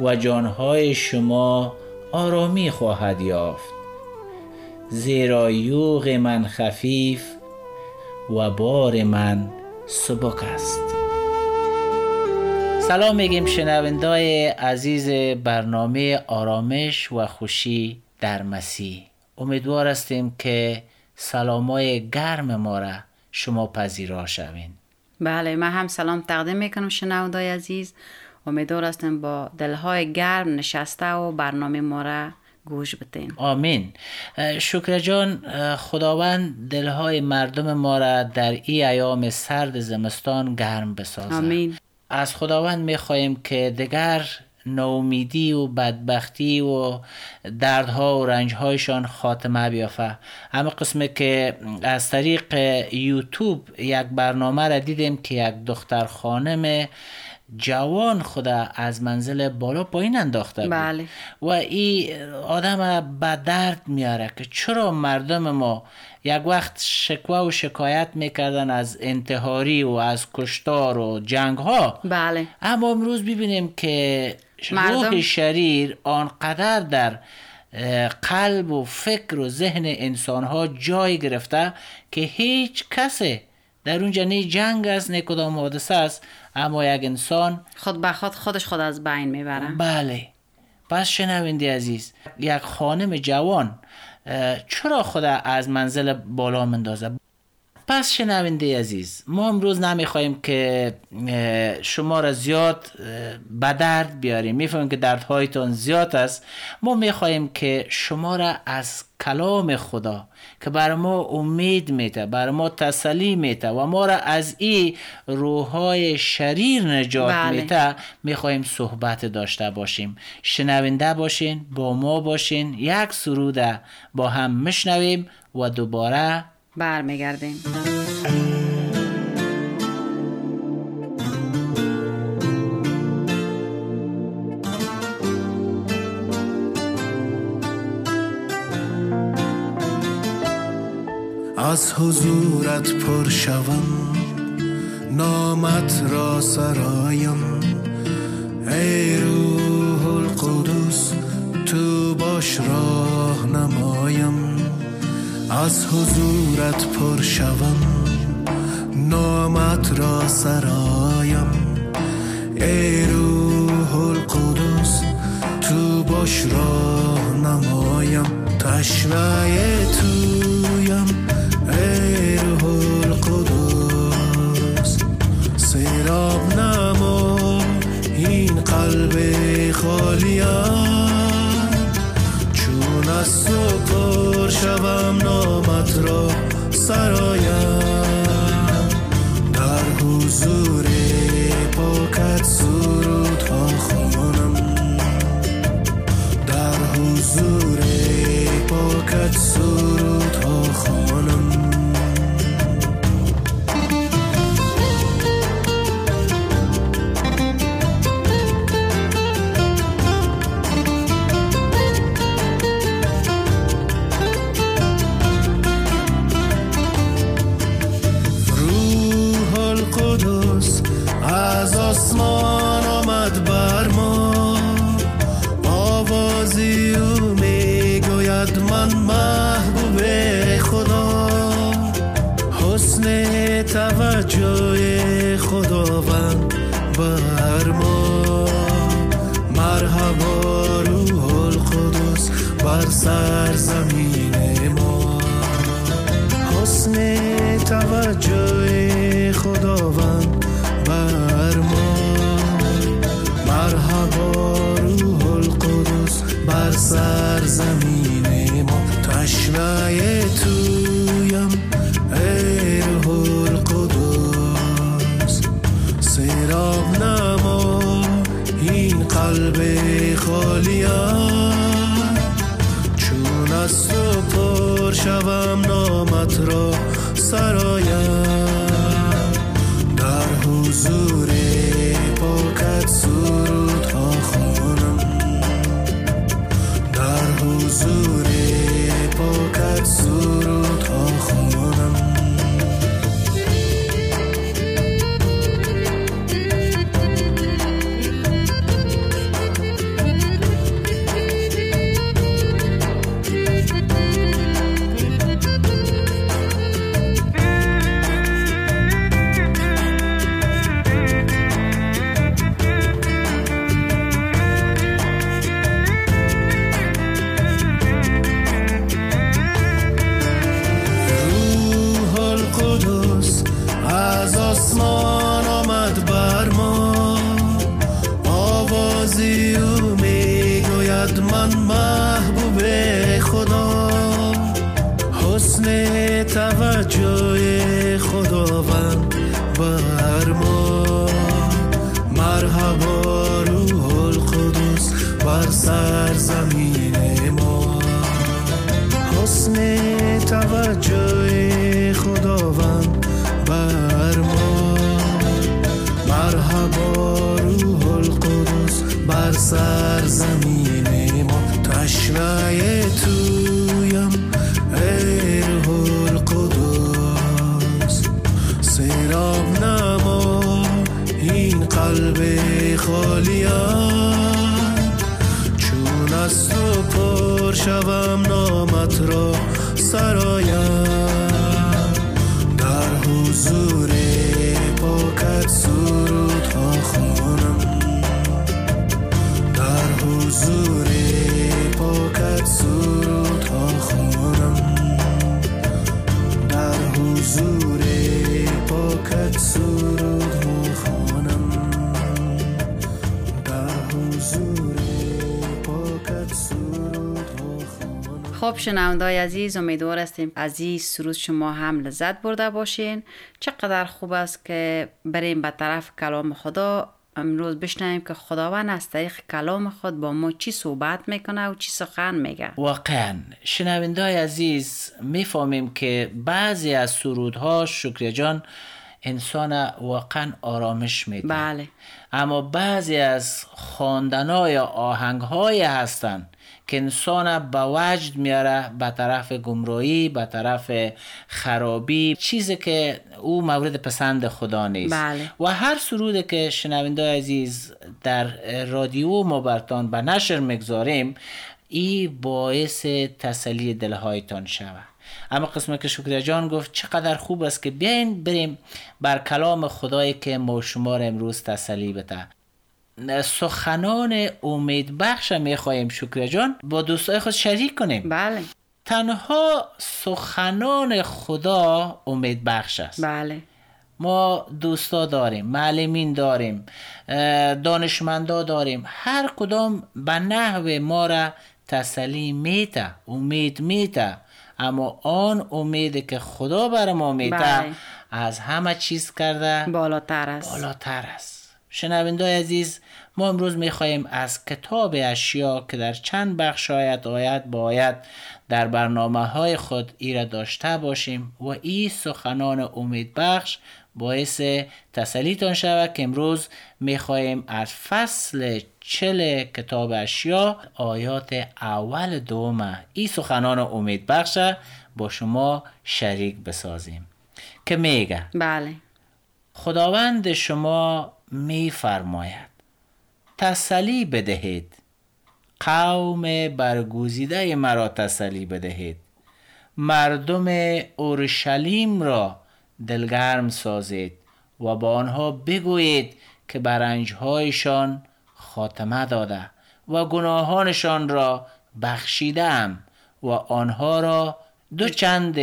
و جانهای شما آرامی خواهد یافت. زیرا یوغ من خفیف و بار من سبک است. سلام میگیم شنوندای عزیز برنامه آرامش و خوشی در مسیح. امیدوار هستیم که سلامای گرم ما را شما پذیرا شوین. بله من هم سلام تقدیم می‌کنم شنوندای عزیز. امیدوار هستم با دلهای گرم نشسته و برنامه ما را گوش بتین آمین. شکر جان خداوند دلهای مردم ما را در ای ایام سرد زمستان گرم بسازد. آمین. از خداوند می‌خواهیم که دیگر نومیدی و بدبختی و دردها و رنجهایشان خاتمه بیافه. اما قسمه که از طریق یوتیوب یک برنامه را دیدیم که یک دختر خانم جوان خدا از منزل بالا پایین انداخته بود. بله. و این آدم به درد میاره که چرا مردم ما یک وقت شکوه و شکایت می‌کردن از انتحاری و از کشتار و جنگ ها بله. اما امروز ببینیم که مردم- روح شریر آنقدر در قلب و فکر و ذهن انسان ها جای گرفته که هیچ کسی در اونجا نه جنگ است نه کدام حادثه است. اما یک انسان خود به خود خودش خود از بین می‌بره. بله. پس شنونده عزیز یک خانم جوان چرا خدا از منزل بالا مندازه پس شنونده عزیز ما امروز نمی‌خواهیم که شما را زیاد به درد بیاریم. می‌فهمیم که دردهایتان زیاد است. ما می‌خواهیم که شما را از کلام خدا که بر ما امید میده بر ما تسلی میده و ما را از این روحهای شریر نجات بله. میده می‌خواهیم صحبت داشته باشیم. شنونده باشین با ما باشین یک سروده با هم میشنویم و دوباره برمیگردیم. از حضورت پر شوم نامت را سرایم. ای روح القدس تو باش راه نمایم. از حضورت پر شوم. نامت را سرایم ای روح القدس تو باش راه نمایم. تشنه تویم. ای روح القدس سیراب نما. این قلب خالیم. چون از تو پر شوم را سرایم توجه خداوند بر ما مرحبا روح القدس بر سرزمین ما. تشنه تویم ای روح القدس. سیراب نما این قلب خالیم از تو پر شوم نامت را سرایم در حضور پاکت توجه خداوند بر ما. مرحبا روح القدس بر سرزمین ما. حسن توجه خداوند بر ما. مرحبا روح القدس بر تشنه تویم روح القدس سیراب نما این قلب خالیم چون از تو پر شوم نامت را سرایم. در حضور شنوندای عزیز امیدوار هستیم از این سروز شما هم لذت برده باشین. چقدر خوب است که بریم به طرف کلام خدا. امروز بشنویم که خداوند از طریق کلام خود با ما چی صحبت می‌کنه و چی سخن میگه. واقعا. شنوندای عزیز می‌فهمیم که بعضی از سرودها شکر جان انسان واقعا آرامش میده. بله. اما بعضی از خواندنای آهنگ های هستند که انسان به وجد میاره به طرف گمراهی به طرف خرابی چیزی که او مورد پسند خدا نیست. بله. و هر سرودی که شنونده عزیز در رادیو ما برتان به نشر مگذاریم ای باعث تسلی دلهایتان شود اما قسمت که شکر جان گفت چقدر خوب است که بیاین بریم بر کلام خدایی که ما شما را امروز تسلی بده. سخنان امید بخش می خواهیم شکر جان. با دوستای خود شریک کنیم. بله. تنها سخنان خدا امید بخش است. بله. ما دوستا داریم معلمین داریم دانشمندا داریم. هر کدام به نحو ما را تسلی میته امید میته اما آن امید که خدا بر ما میته بله. از همه چیز کرده بالاتر است. بالاتر است. شنوندای عزیز ما امروز می‌خواهیم از کتاب اشیا که در چند بخش آیت آیت با آیت در برنامه های خود ای را داشته باشیم و این سخنان امید بخش باعث تسلیتان شود که امروز می‌خواهیم از فصل چل کتاب اشیا آیات اول دومه این سخنان امید بخش با شما شریک بسازیم. که میگه؟ بله. خداوند شما می فرماید تسلی بدهید. قوم برگوزیده مرا تسلی بدهید. مردم اورشلیم را دلگرم سازید و با آنها بگویید که برنجهایشان خاتمه داده و گناهانشان را بخشیدم و آنها را دو چند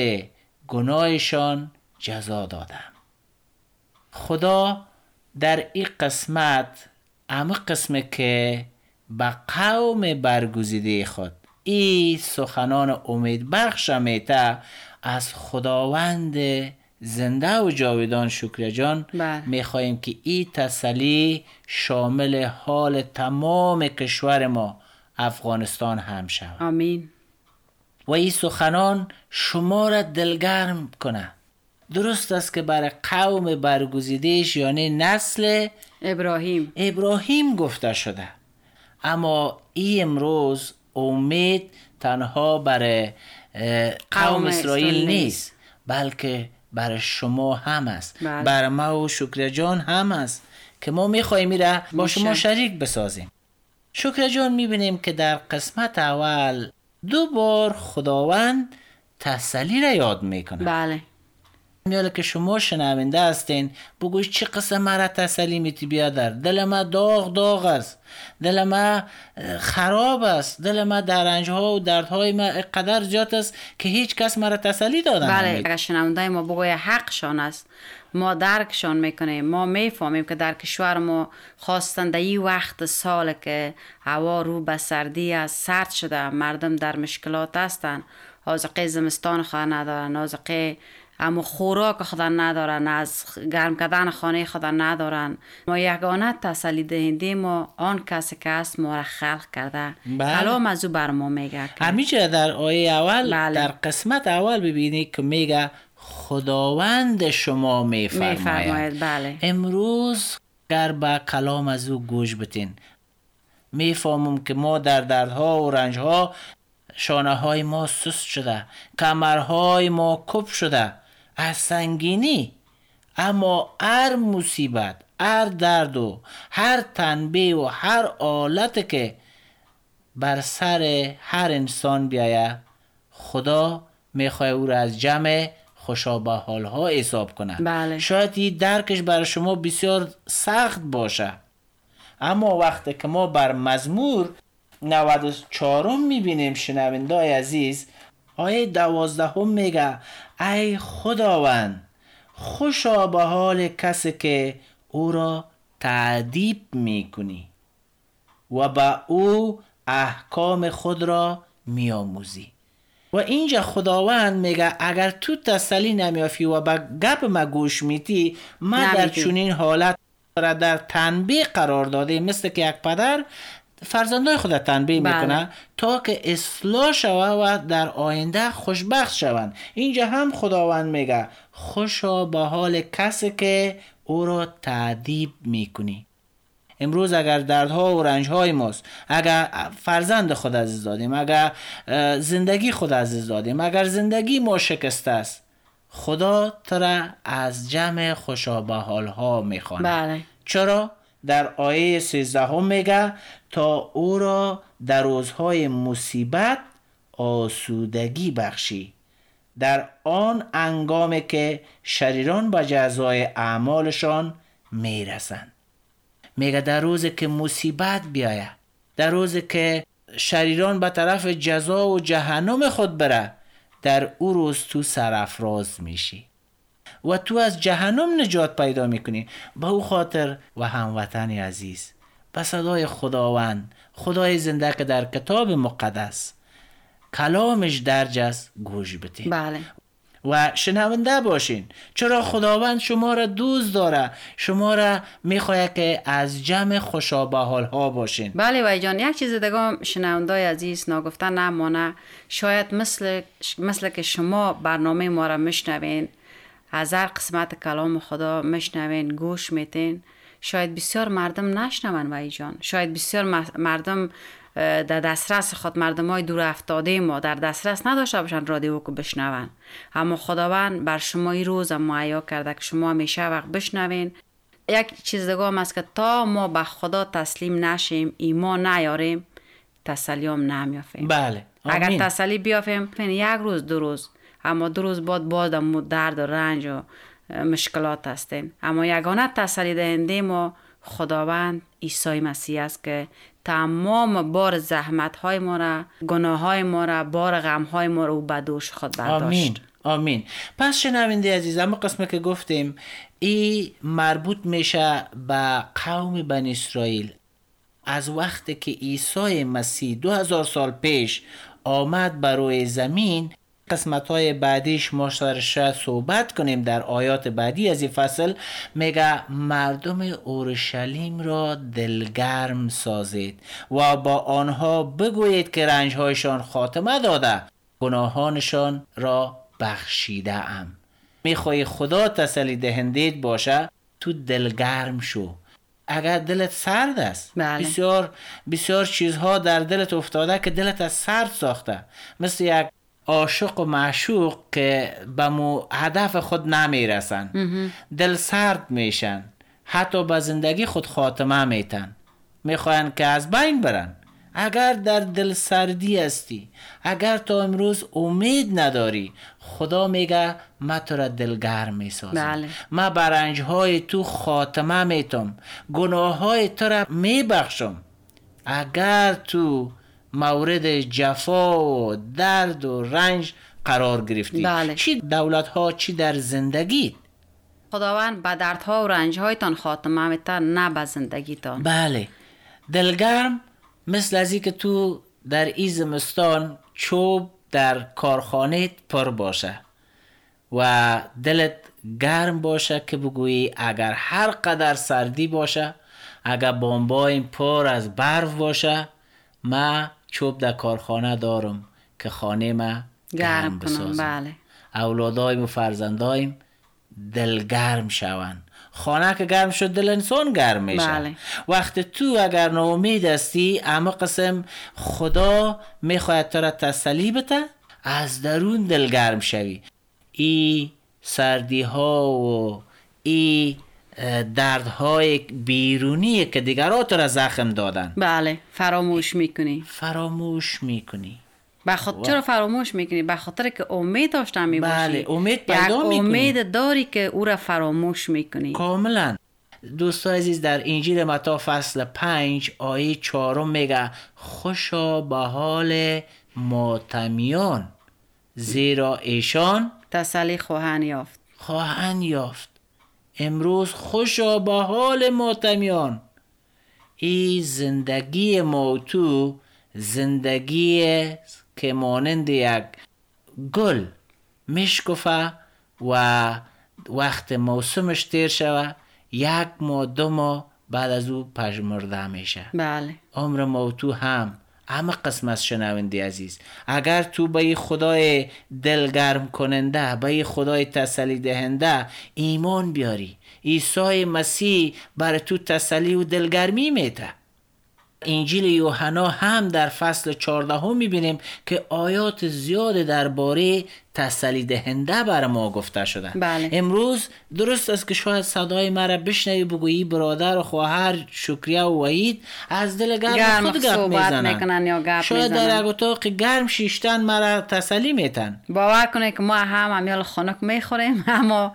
گناهشان جزا دادم. خدا در این قسمت اما قسمه که به قوم برگزیده خود. ای سخنان امید بخش میته از خداوند زنده و جاویدان شکر جان. بله. می‌خواهیم که این تسلی شامل حال تمام کشور ما افغانستان هم شود. آمین. و این سخنان شما را دلگرم کنه درست است که برای قوم برگزیدهش یعنی نسل ابراهیم. ابراهیم گفته شده. اما ای امروز امید تنها برای قوم قوم اسرائیل نیست. بلکه برای شما هم است. بله. برای ما و شکر جان هم است که ما می‌خواهیم میره با شما. شریک بسازیم. شکر جان می‌بینیم که در قسمت اول دو بار خداوند تسلی را یاد می‌کنه بله. میاله که شما شنونده هستین. بگوش چه قسم مرا تسلی میتی بیادر دل ما داغ داغ است. دل ما خراب است. دل ما در رنجها و دردهای ما قدر زیاد است که هیچ کس مرا تسلی دادن بله اگر شنونده ما بگوی حقشان است ما درکشان می‌کنیم ما می‌فهمیم که در کشور ما خواستن در این وقت سال که هوا رو به سردی است سرد شده مردم در مشکلات هستن. آزقه زمستان خود ندارن آزقه اما خوراک خود ندارن از گرم کردن خانه خود ندارن. ما یگانه تسلی دهنده ما آن کسی که است ما را خلق کرده. بله. کلام از او بر ما میگه همیشه در آیه اول بله. در قسمت اول ببینید که میگه خداوند شما میفرماید. میفرماید بله. امروز گر به کلام از او گوش بتین می‌فهمم که ما در دردها و رنجها شانه های ما سست شده. کمرهای ما کپ شده. از سنگینی اما هر مصیبت هر درد و هر تنبیه و هر آلت که بر سر هر انسان بیایه خدا می‌خواه او را از جمع خوشا به حالها حساب کنه بله. شاید این درکش برای شما بسیار سخت باشه. اما وقتی که ما بر مزمور 94 می‌بینیم شنوندای عزیز آیه دوازدهم میگه ای خداوند خوشا به حال کسی که او را تعدیب می‌کنی و به او احکام خود را میآموزی و اینجا خداوند میگه اگر تو تسلی نمیافی و به گپ ما گوش میتی من در. چنین حالت را در تنبیه قرار داده مثل که یک پدر فرزندای خود تنبیه بله. می‌کنه تا که اصلاح شوه و در آینده خوشبخت شوند. اینجا هم خداوند میگه خوشا به حال کسی که او را تعدیب می‌کنی. امروز اگر دردها و رنجهای ماست اگر فرزند خود عزیز دادیم اگر زندگی خود عزیز دادیم اگر زندگی ما شکسته است خدا ترا از جمع خوشا به حالها می‌خواند بله. چرا؟ در آیه 13 هم میگه تا او را در روزهای مصیبت آسودگی بخشی. در آن انگامه که شریران به جزای اعمالشان می‌رسند. میگه در روزی که مصیبت بیایه در روزی که شریران به طرف جزا و جهنم خود بره در او روز تو سرافراز میشی. و تو از جهنم نجات پیدا می‌کنی. به او خاطر و هموطن عزیز. به صدای خداوند خدای زنده که در کتاب مقدس. کلامش درج است گوش بتین بله. و شنونده باشین چرا خداوند شما را دوست داره؟ شما را می‌خواه که از جمع خوشا ها باشین. بله وای جان یک چیز دیگه شنوندای عزیز ناگفتن نمانه. شاید مثل مثل که شما برنامه ما را میشنوین. از هر قسمت کلام خدا میشنوین گوش میتین شاید بسیار مردم نشنون وای جان. شاید بسیار مردم در دسترس خود مردم های دور افتاده ما در دسترس نداشته باشن رادیو که بشنون. اما خداوند بر شما این روز معیا کرده که شما همیشه وقت بشنوین. یک چیز دیگه هم است که تا ما به خدا تسلیم نشیم ایمان نیاریم تسلیم نمیافیم. بله. اگر آمین. تسلی بیافیم فین یک روز دو روز. اما دو روز بعد باز در درد و رنج و مشکلات هستیم اما یگانه تسلی دهنده ما خداوند عیسی مسیح است که تمام بار زحمت های ما را گناه های ما را بار غم های ما را او به دوش خود برداشت. آمین. آمین. پس شنونده عزیز اما قسمه که گفتیم ای مربوط میشه به قوم بن اسرائیل. از وقتی که عیسی مسیح دو هزار سال پیش آمد بر روی زمین قسمت های بعدیش ما سرش صحبت کنیم. در آیات بعدی از این فصل میگه مردم اورشلیم را دلگرم سازید و با آنها بگویید که رنجهایشان خاتمه داده. گناهانشان را بخشیده ام می‌خوای خدا تسلی دهندید باشه تو دلگرم شو. اگر دلت سرد است. بله. بسیار بسیار چیزها در دلت افتاده که دلت از سرد ساخته. مثل یک عاشق و معشوق که به مو هدف خود نمی‌رسن. دل سرد میشن. حتی به زندگی خود خاتمه میتن. می‌خواین که از بین برن. اگر در دل سردی هستی اگر تا امروز امید نداری خدا میگه ما تو را دلگرم می‌سازم. بله. ما برنج های تو خاتمه میتم. گناه های تو را میبخشم. اگر تو مورد جفا و درد و رنج قرار گرفتی بله. چی دولت ها چی در زندگی خداوند به دردها و رنجهایتان خاتمه میتن نه به زندگیتان. بله. دلگرم مثل از که تو در ای زمستان چوب در کارخانه پر باشه و دلت گرم باشه که بگویی اگر هر قدر سردی باشه اگر بامبای پر از برف باشه ما چوب در کارخانه دارم که خانه ما گرم کنم بله. اولادایم و فرزندایم دلگرم شوند. خانه که گرم شد دل انسان گرم میشه بله. وقتی تو اگر ناامید هستی اما قسم خدا می‌خواید تو را تسلی بده از درون دلگرم شوی. ای سردی ها و ای دردهای بیرونی که دیگران تو را زخم دادن. بله فراموش می‌کنی. فراموش می‌کنی. به خاطر چرا فراموش می‌کنی؟ به خاطر که امید داشتن می‌باشی. بله، امید پیدا می‌کنی. امید داری که او را فراموش می‌کنی. کاملا. دوستان عزیز در انجیل متا فصل پنج آیه چهارم میگه خوشا به حال ماتمیان زیرا ایشان تسلی خواهند یافت. خواهند یافت. امروز خوشا به حال ماتمیان. ای زندگی موتو زندگی که مانند یک گل میشکفه و وقت موسمش تیر شوه یک ماه دو ماه بعد از او پژمرده میشه. بله. عمر موتو هم. همه قسم از شنونده عزیز. اگر تو به خدای دلگرم کننده به خدای تسلی دهنده ایمان بیاری. عیسی مسیح بر تو تسلی و دلگرمی میته انجیل یوحنا هم در فصل 14 هم می‌بینیم که آیات زیاد درباره تسلی دهنده بر ما گفته شده بله. امروز درست است که شاید صدای مرا بشنوی بگویی برادر و خواهر شکریه و وحید از دل گرم گرم خود گپ می‌زنن یا گپ شاید می‌زنن. در اتاق گرم شیشتن مرا تسلی میتن باور کنه که ما هم امیال خنک می‌خوریم اما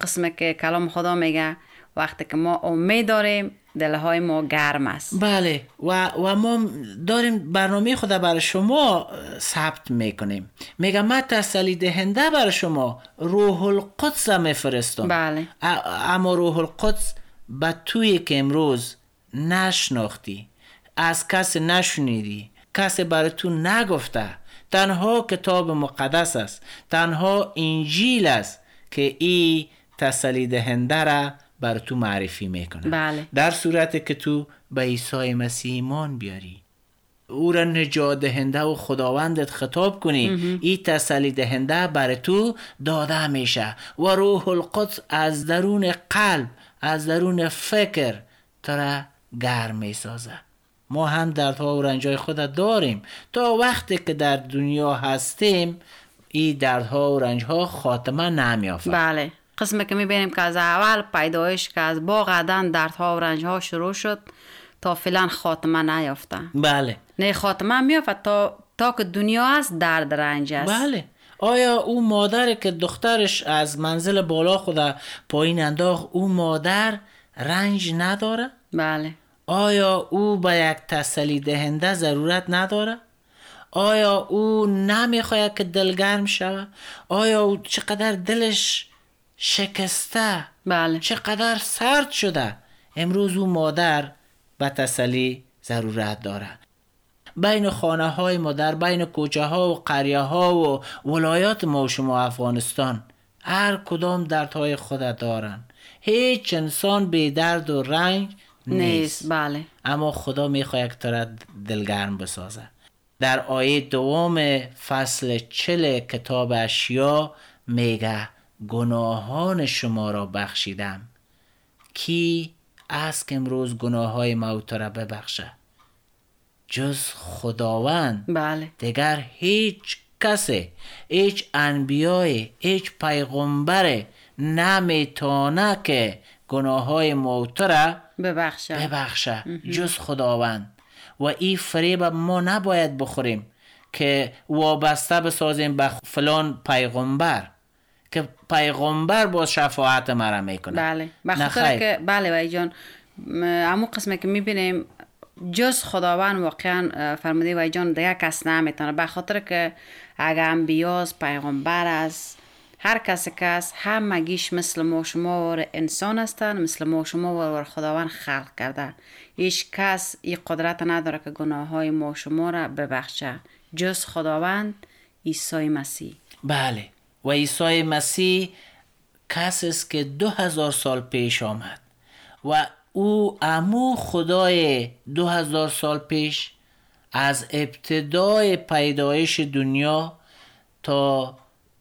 قسم که کلام خدا میگه وقتی که ما امید داریم دلهای ما گرم است. بله و, و ما داریم برنامه خود برای شما ثبت می‌کنیم. میگم من تسلی دهنده برای شما روح القدس میفرستم. بله. اما روح القدس به توی که امروز نشناختی. از کس نشنیدی کسی برای تو نگفته. تنها کتاب مقدس است. تنها انجیل است که ای تسلی دهنده را بر تو معرفی می‌کنه بله. در صورت که تو به عیسی مسیح ایمان بیاری. او را نجات دهنده و خداوندت خطاب کنی. ای تسلی دهنده بر تو داده میشه. و روح القدس از درون قلب از درون فکر تو را گرم می‌سازه. ما هم دردها و رنجای خود داریم. تا وقتی که در دنیا هستیم این دردها و رنجها خاتمه نمیافت بله. قسمی که می‌بینیم که از اول پیدایش که از باغ عدن دردها و رنجها شروع شد تا فعلا خاتمه نیافته. بله. نه خاتمه میافت تا تا که دنیا است درد رنج است. بله. آیا او مادر که دخترش از منزل بالا خود پایین انداخت او مادر رنج نداره؟ بله. آیا او به یک تسلی دهنده ضرورت نداره؟ آیا او نمی‌خواید که دلگرم شود؟ آیا او چقدر دلش شکسته. بله. چقدر سرد شده. امروز او مادر به تسلی ضرورت داره. بین خانه های ما در بین کوچه ها و قریه ها و ولایات ما و شما افغانستان هر کدام دردهای خود دارن. هیچ انسان به درد و رنج نیست. نیست. بله. اما خدا می‌خواهد که دلگرم بسازه. در آیه دوم فصل چل کتاب اشیا میگه گناهان شما را بخشیدم. کی است که امروز گناه های ما تو را ببخشه؟ جز خداوند. بله. دیگر هیچ کسی هیچ انبیای هیچ پیغمبر نمی‌تونه که گناه های موت را ببخشه. ببخشه. جز خداوند. و این فریب ما نباید بخوریم که وابسته بسازیم به فلان پیغمبر. که پیغمبر با شفاعت مرا می‌کنه بله. به نه خاطر خیر. که بله وای جان. امو قسمه که می‌بینیم جز خداوند واقعا فرموده وای جان دیگه کس نمی‌تونه. به خاطر که اگه انبیاز پیغمبر است هر کسی که است همگیش مثل ما شما و انسان هستن مثل ما شما و خداوند خلق کرده هیچ کس این قدرت نداره که گناه های ما شما را ببخشه. جز خداوند عیسی مسیح. بله. و عیسی مسیح کسی است که دو هزار سال پیش آمد و او امو خدای دو هزار سال پیش از ابتدای پیدایش دنیا تا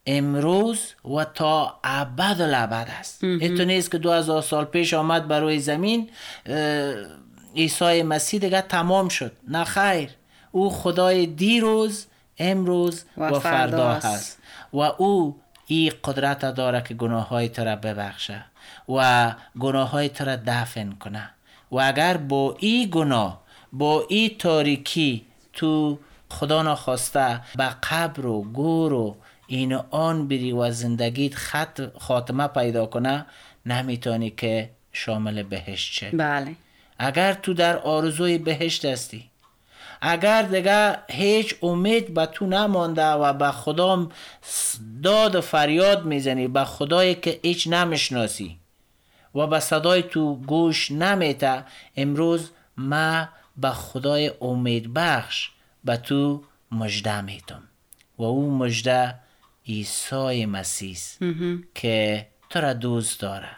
امروز و تا ابد الابد است. اینطور نیست که دو هزار سال پیش آمد بر روی زمین عیسی مسیح دیگه تمام شد. نه خیر. او خدای دیروز امروز و, و فردا. هست. و او این قدرت داره که گناه های تو را ببخشه و گناه های تو را دفن کنه. و اگر با این گناه با این تاریکی تو خدا نخواسته به قبر و گور و این آن بری و زندگیت خط خاتمه پیدا کنه نمی‌تونی که شامل بهشت شه. بله. اگر تو در آرزوی بهشت هستی اگر دیگه هیچ امید به تو نمانده و به خدا داد و فریاد می‌زنی به خدایی که هیچ نمی‌شناسی و به صدای تو گوش نمیته امروز ما به خدای امید بخش به تو مجده میتم و او مجده عیسی مسیح که تو را دوست داره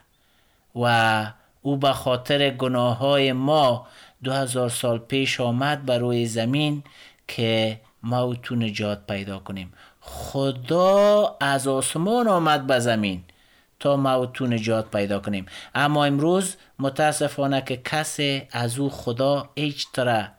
و او به خاطر گناه های ما دو هزار سال پیش آمد بر روی زمین که ما او تو نجات پیدا کنیم. خدا از آسمان آمد به زمین تا ما او تو نجات پیدا کنیم. اما امروز متاسفانه که کسی از او خدا هیچ طرح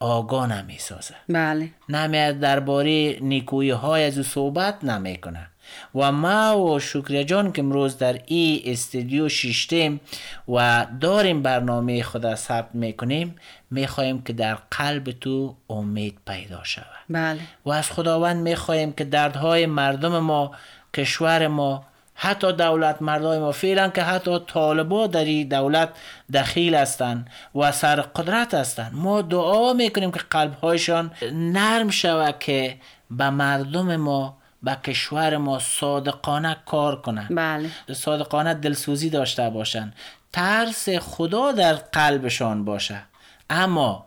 آگاه نمی سازه بله. نمیاد درباره نیکویی های از او صحبت نمی‌کنه و ما و شکریه جان که امروز در ای استودیو شیشتیم و داریم برنامه خود ثبت می‌کنیم می‌خواهیم که در قلب تو امید پیدا شود. بله. و از خداوند می‌خواهیم که دردهای مردم ما کشور ما حتی دولت مردای ما فعلا که حتی طالبا در این دولت دخیل هستند و سر قدرت هستند. ما دعا می‌کنیم که قلبهایشان نرم شود که به مردم ما به کشور ما صادقانه کار کنند بله. صادقانه دلسوزی داشته باشند ترس خدا در قلبشان باشه. اما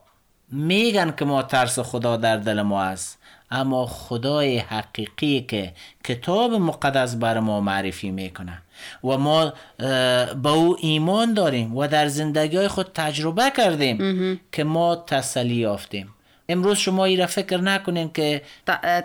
میگن که ما ترس خدا در دل ما است. اما خدای حقیقی که کتاب مقدس بر ما معرفی می‌کنه. و ما به او ایمان داریم و در زندگی خود تجربه کردیم که ما تسلی یافتیم. امروز شما این را فکر نکنین که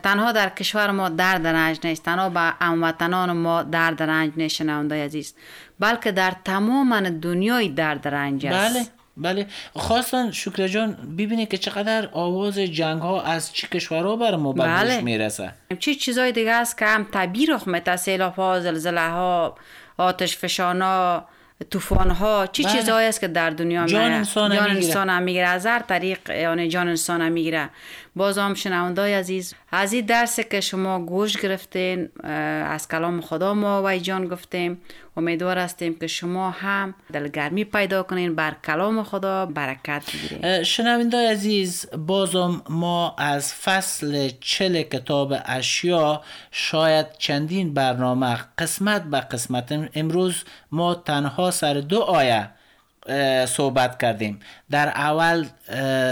تنها در کشور ما درد رنج نیست. تنها به هموطنان ما درد رنج نیست شنونده عزیز. بلکه در تمام دنیای درد رنج است. بله بله. خواستن شکر جان ببینید که چقدر آواز جنگ ها از چه کشورها بر ما به بله. می‌رسه. چه چیزای دیگه است که هم طبیعی رخ میده. سیلاب ها زلزله ها آتش فشان ها طوفان ها چه بله. چیزایی است که در دنیا جان؟ انسان جان می‌گیره. انسان هم می‌گیره از هر طریق یعنی جان انسان هم می‌گیره باز هم شنوندای عزیز از این درسی که شما گوش گرفتین از کلام خدا ما وی جان گفتیم امیدوار هستیم که شما هم دلگرمی پیدا کنین بر کلام خدا برکت بگیرین. شنوینده عزیز بازم ما از فصل چل کتاب اشیا شاید چندین برنامه قسمت به قسمت امروز ما تنها سر دو آیه صحبت کردیم در اول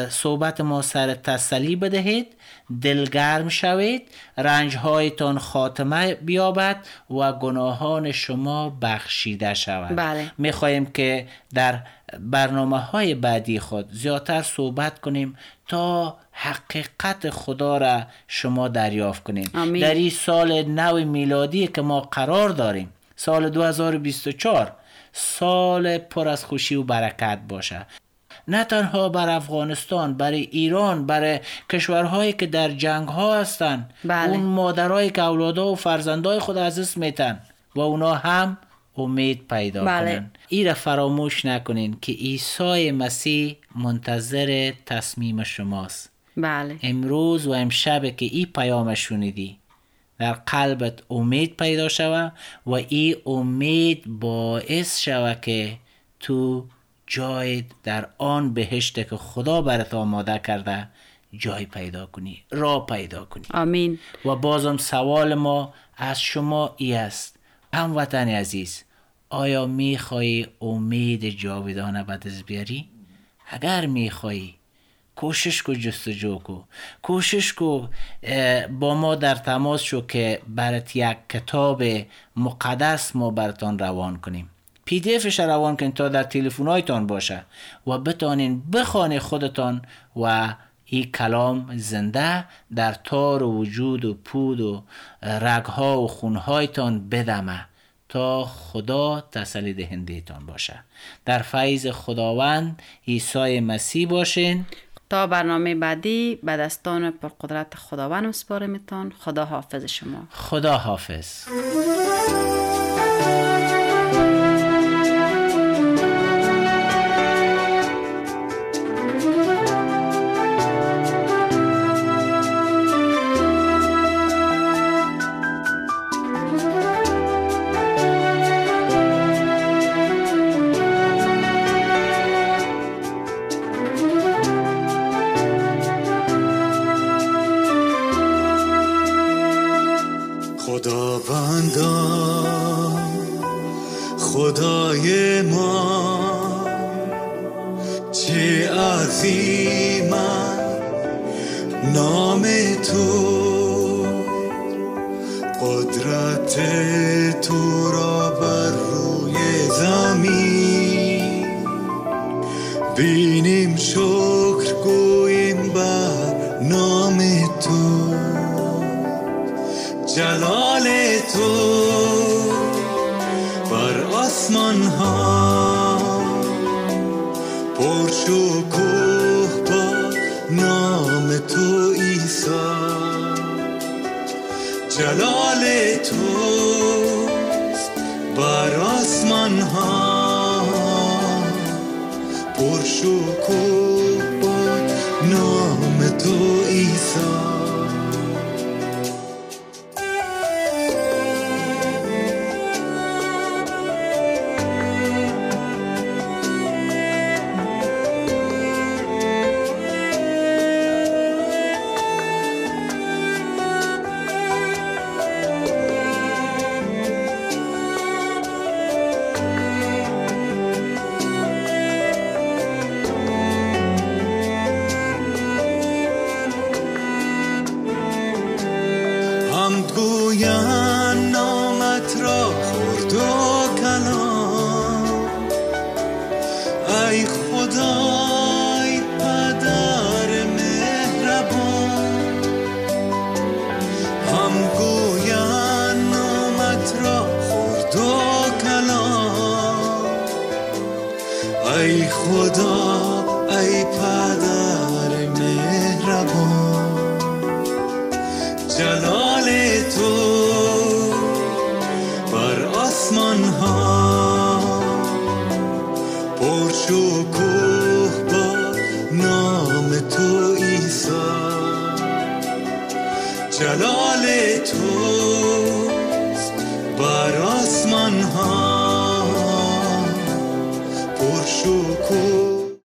صحبت ما سر تسلی بدهید دلگرم شوید رنجهایتان خاتمه بیابد و گناهان شما بخشیده شود بله. می خواهیم که در برنامه های بعدی خود زیادتر صحبت کنیم تا حقیقت خدا را شما دریافت کنیم آمین. در این سال نو میلادی که ما قرار داریم سال 2024 سال پر از خوشی و برکت باشه. نه تنها بر افغانستان برای ایران برای کشورهایی که در جنگ ها هستند بله. اون مادرایی که اولادها و فرزندای خود از دست میتن و اونا هم امید پیدا بله. کنن. این را فراموش نکنین که عیسی مسیح منتظر تصمیم شماست. بله. امروز و امشب که این پیام شنیدی در قلبت امید پیدا شوه و این امید باعث شوه که تو جای در آن بهشت که خدا برات آماده کرده جای پیدا کنی راه پیدا کنی. آمین. و بازم سوال ما از شما ای است. هموطن عزیز آیا میخوایی امید جاودانه به دست بیاری؟ اگر میخوایی کوشش کو جستجو کو کوشش کو با ما در تماس شو که برات یک کتاب مقدس ما براتان روان کنیم. پی دی افش روان کنید تا در تلفن‌هایتان باشه و بتانین بخوانی خودتان و این کلام زنده در تار و وجود و پود و رگها و خونهایتان بدمه تا خدا تسلی دهنده تان باشه. در فیض خداوند عیسی مسیح باشین. تا برنامه بعدی به دستان پرقدرت خداوند میتون خدا حافظ شما. خدا حافظ. جلال تو بر آسمان ها پر شکوه با نام تو عیسی. جلال تو بر آسمان ها پر شکوه با